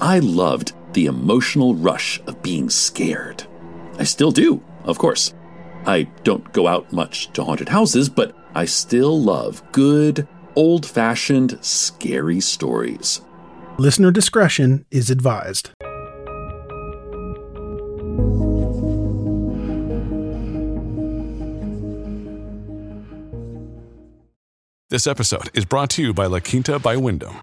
I loved the emotional rush of being scared. I still do, of course. I don't go out much to haunted houses, but I still love good, old fashioned, scary stories. Listener discretion is advised. This episode is brought to you by La Quinta by Wyndham.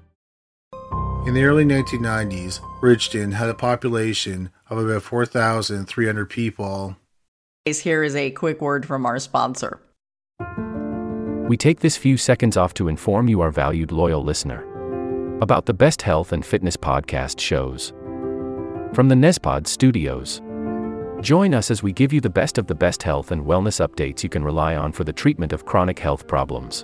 In the early 1990s, Bridgeton had a population of about 4,300 people. Here is a quick word from our sponsor. We take this few seconds off to inform you, our valued loyal listener, about the best health and fitness podcast shows. From the Nezpod studios. Join us as we give you the best of the best health and wellness updates you can rely on for the treatment of chronic health problems.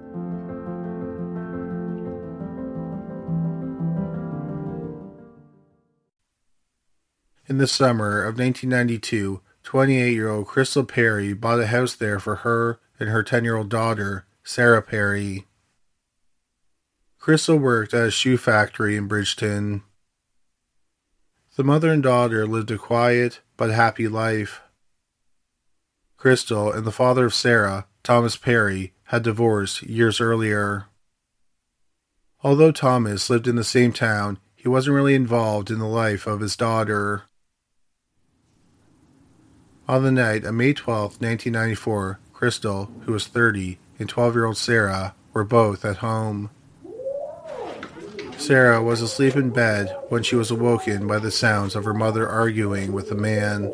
In the summer of 1992, 28 year old Crystal Perry bought a house there for her and her 10 year old daughter, Sarah Perry. Crystal worked at a shoe factory in Bridgeton. The mother and daughter lived a quiet but happy life. Crystal and the father of Sarah, Thomas Perry, had divorced years earlier. Although Thomas lived in the same town, he wasn't really involved in the life of his daughter. On the night of May 12, 1994, Crystal, who was 30, and 12 year old Sarah were both at home. Sarah was asleep in bed when she was awoken by the sounds of her mother arguing with a man.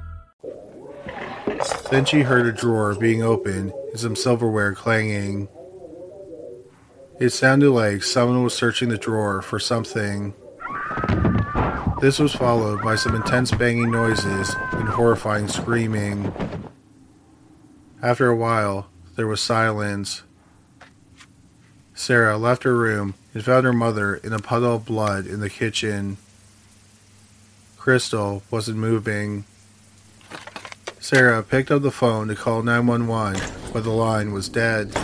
Then she heard a drawer being opened and some silverware clanging. It sounded like someone was searching the drawer for something. This was followed by some intense banging noises and horrifying screaming. After a while, there was silence. Sarah left her room and found her mother in a puddle of blood in the kitchen. Crystal wasn't moving. Sarah picked up the phone to call 911, but the line was dead.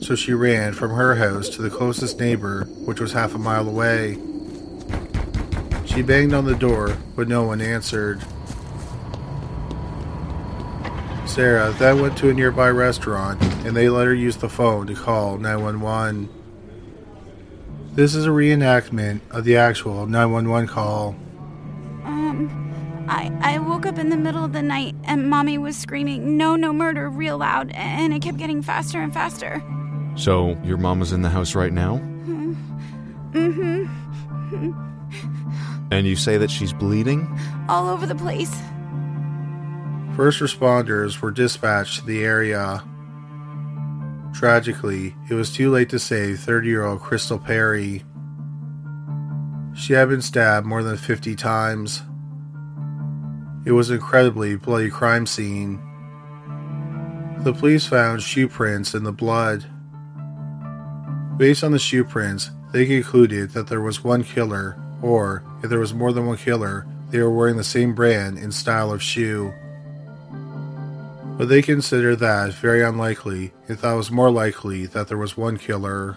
So she ran from her house to the closest neighbor, which was half a mile away. She banged on the door, but no one answered. Sarah then went to a nearby restaurant and they let her use the phone to call 911. This is a reenactment of the actual 911 call. Um, I, I woke up in the middle of the night and mommy was screaming, no, no murder, real loud, and it kept getting faster and faster. So, your mom mama's in the house right now? Mm hmm. And you say that she's bleeding? All over the place. First responders were dispatched to the area. Tragically, it was too late to save 30 year old Crystal Perry. She had been stabbed more than 50 times. It was an incredibly bloody crime scene. The police found shoe prints in the blood. Based on the shoe prints, they concluded that there was one killer, or if there was more than one killer, they were wearing the same brand and style of shoe. But they considered that very unlikely and thought it was more likely that there was one killer.